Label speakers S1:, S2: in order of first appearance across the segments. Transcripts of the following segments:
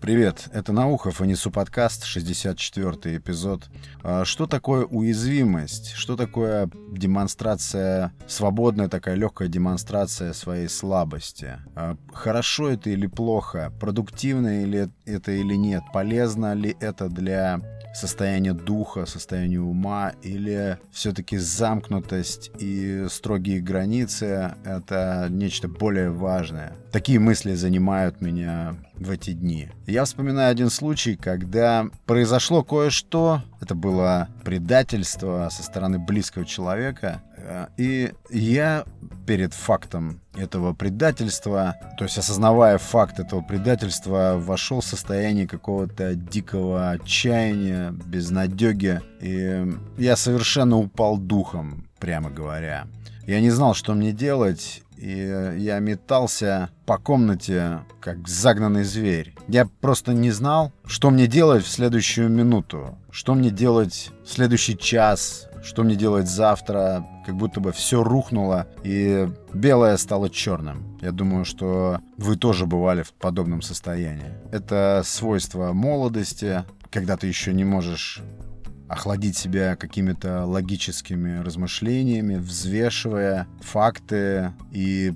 S1: Привет, это Наухов и Несу подкаст, 64-й эпизод. А, что такое уязвимость? Что такое демонстрация, свободная такая легкая демонстрация своей слабости? А, хорошо это или плохо? Продуктивно ли это или нет? Полезно ли это для состояния духа, состояния ума? Или все-таки замкнутость и строгие границы — это нечто более важное? Такие мысли занимают меня в эти дни. Я вспоминаю один случай, когда произошло кое-что, это было предательство со стороны близкого человека, и я перед фактом этого предательства, то есть осознавая факт этого предательства, вошел в состояние какого-то дикого отчаяния, безнадеги, и я совершенно упал духом, прямо говоря. Я не знал, что мне делать, и я метался по комнате, как загнанный зверь. Я просто не знал, что мне делать в следующую минуту, что мне делать в следующий час, что мне делать завтра, как будто бы все рухнуло, и белое стало черным. Я думаю, что вы тоже бывали в подобном состоянии. Это свойство молодости, когда ты еще не можешь охладить себя какими-то логическими размышлениями, взвешивая факты. И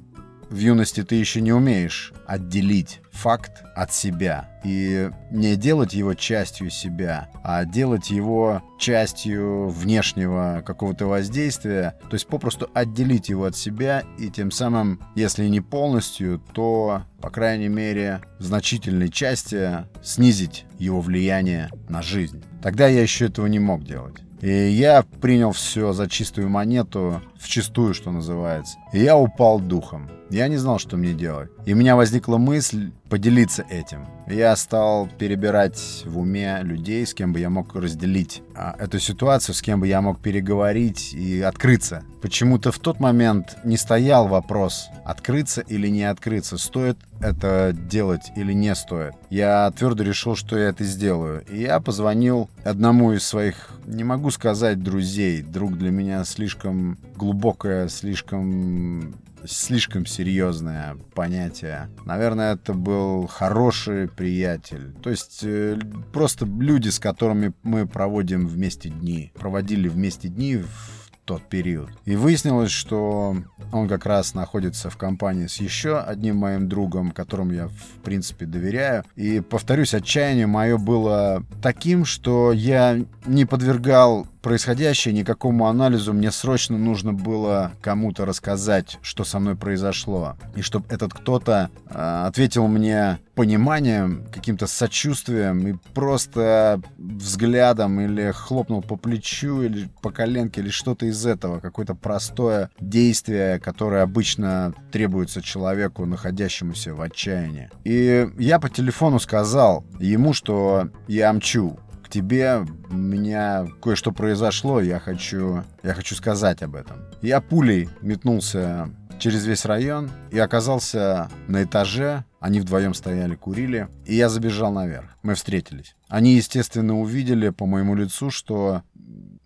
S1: в юности ты еще не умеешь отделить факт от себя и не делать его частью себя, а делать его частью внешнего какого-то воздействия, то есть попросту отделить его от себя и тем самым, если не полностью, то, по крайней мере, в значительной части снизить его влияние на жизнь. Тогда я еще этого не мог делать. И я принял все за чистую монету, в чистую, что называется. И я упал духом. Я не знал, что мне делать. И у меня возникла мысль поделиться этим. Я стал перебирать в уме людей, с кем бы я мог разделить а, эту ситуацию, с кем бы я мог переговорить и открыться. Почему-то в тот момент не стоял вопрос, открыться или не открыться, стоит это делать или не стоит. Я твердо решил, что я это сделаю. И я позвонил одному из своих, не могу сказать, друзей. Друг для меня слишком глубокое, слишком слишком серьезное понятие. Наверное, это был хороший приятель. То есть э, просто люди, с которыми мы проводим вместе дни. Проводили вместе дни в тот период. И выяснилось, что он как раз находится в компании с еще одним моим другом, которому я, в принципе, доверяю. И, повторюсь, отчаяние мое было таким, что я не подвергал происходящее никакому анализу. Мне срочно нужно было кому-то рассказать, что со мной произошло. И чтобы этот кто-то э, ответил мне пониманием, каким-то сочувствием и просто взглядом или хлопнул по плечу или по коленке или что-то из этого. Какое-то простое действие, которое обычно требуется человеку, находящемуся в отчаянии. И я по телефону сказал ему, что я мчу тебе, у меня кое-что произошло, я хочу, я хочу сказать об этом. Я пулей метнулся через весь район и оказался на этаже. Они вдвоем стояли, курили, и я забежал наверх. Мы встретились. Они, естественно, увидели по моему лицу, что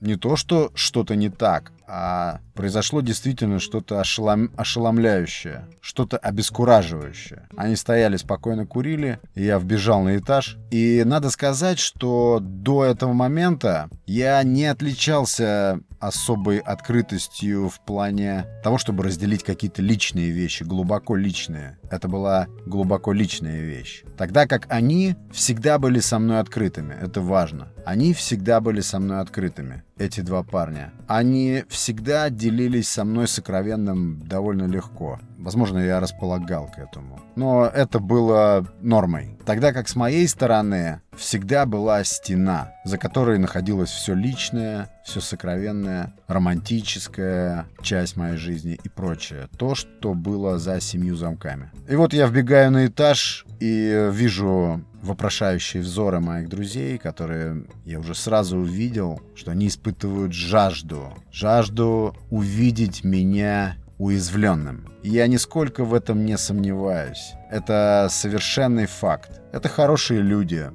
S1: не то, что что-то не так, а произошло действительно что-то ошелом... ошеломляющее, что-то обескураживающее. Они стояли спокойно, курили, и я вбежал на этаж. И надо сказать, что до этого момента я не отличался особой открытостью в плане того, чтобы разделить какие-то личные вещи, глубоко личные. Это была глубоко личная вещь. Тогда как они всегда были со мной открытыми. Это важно. Они всегда были со мной открытыми, эти два парня. Они всегда делились со мной сокровенным довольно легко. Возможно, я располагал к этому. Но это было нормой. Тогда как с моей стороны всегда была стена, за которой находилось все личное, все сокровенное, романтическая часть моей жизни и прочее. То, что было за семью замками. И вот я вбегаю на этаж и вижу вопрошающие взоры моих друзей, которые я уже сразу увидел, что они испытывают жажду. Жажду увидеть меня уязвленным. Я нисколько в этом не сомневаюсь. Это совершенный факт. Это хорошие люди.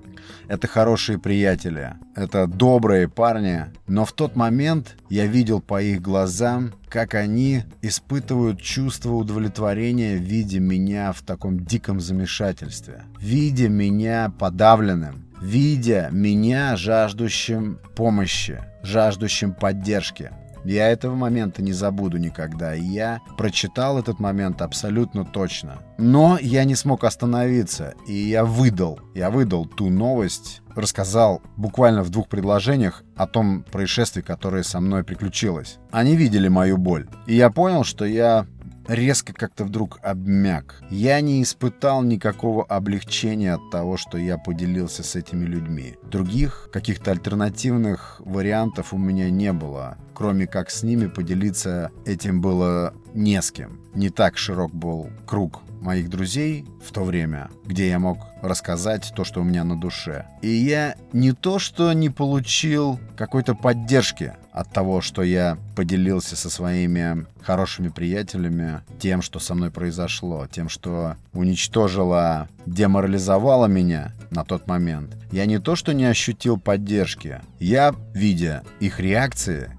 S1: Это хорошие приятели. Это добрые парни. Но в тот момент я видел по их глазам, как они испытывают чувство удовлетворения, видя меня в таком диком замешательстве. Видя меня подавленным. Видя меня жаждущим помощи, жаждущим поддержки. Я этого момента не забуду никогда. И я прочитал этот момент абсолютно точно. Но я не смог остановиться, и я выдал. Я выдал ту новость, рассказал буквально в двух предложениях о том происшествии, которое со мной приключилось. Они видели мою боль. И я понял, что я резко как-то вдруг обмяк. Я не испытал никакого облегчения от того, что я поделился с этими людьми. Других каких-то альтернативных вариантов у меня не было, кроме как с ними поделиться этим было не с кем. Не так широк был круг моих друзей в то время, где я мог рассказать то, что у меня на душе. И я не то, что не получил какой-то поддержки от того, что я поделился со своими хорошими приятелями тем, что со мной произошло, тем, что уничтожило, деморализовало меня на тот момент. Я не то, что не ощутил поддержки, я, видя их реакции,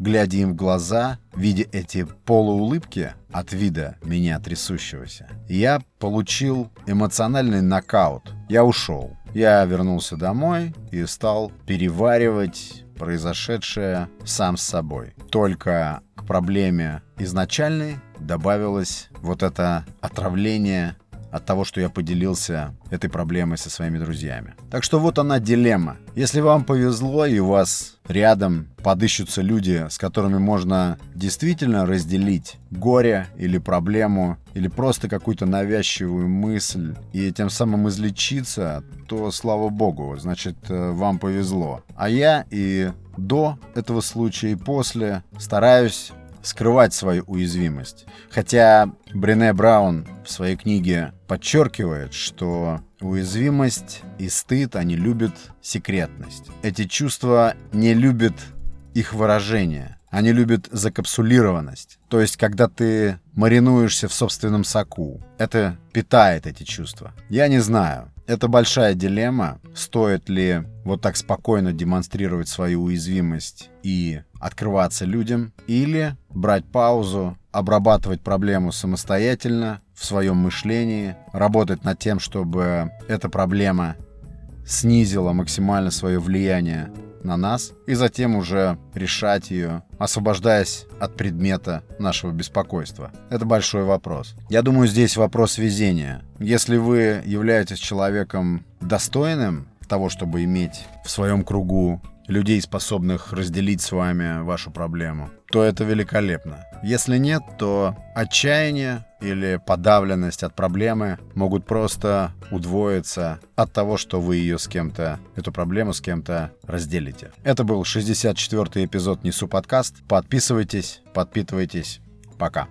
S1: глядя им в глаза, видя эти полуулыбки от вида меня трясущегося, я получил эмоциональный нокаут. Я ушел. Я вернулся домой и стал переваривать произошедшее сам с собой. Только к проблеме изначальной добавилось вот это отравление от того, что я поделился этой проблемой со своими друзьями. Так что вот она дилемма. Если вам повезло и у вас рядом подыщутся люди, с которыми можно действительно разделить горе или проблему, или просто какую-то навязчивую мысль, и тем самым излечиться, то слава богу, значит, э, вам повезло. А я и до этого случая, и после стараюсь скрывать свою уязвимость. Хотя Брене Браун в своей книге подчеркивает, что уязвимость и стыд, они любят секретность. Эти чувства не любят их выражение. Они любят закапсулированность. То есть, когда ты маринуешься в собственном соку. Это питает эти чувства. Я не знаю. Это большая дилемма. Стоит ли вот так спокойно демонстрировать свою уязвимость и открываться людям, или брать паузу, обрабатывать проблему самостоятельно в своем мышлении, работать над тем, чтобы эта проблема снизила максимально свое влияние на нас, и затем уже решать ее, освобождаясь от предмета нашего беспокойства. Это большой вопрос. Я думаю, здесь вопрос везения. Если вы являетесь человеком достойным того, чтобы иметь в своем кругу людей, способных разделить с вами вашу проблему, то это великолепно. Если нет, то отчаяние или подавленность от проблемы могут просто удвоиться от того, что вы ее с кем-то, эту проблему с кем-то разделите. Это был 64-й эпизод Несу подкаст. Подписывайтесь, подпитывайтесь. Пока.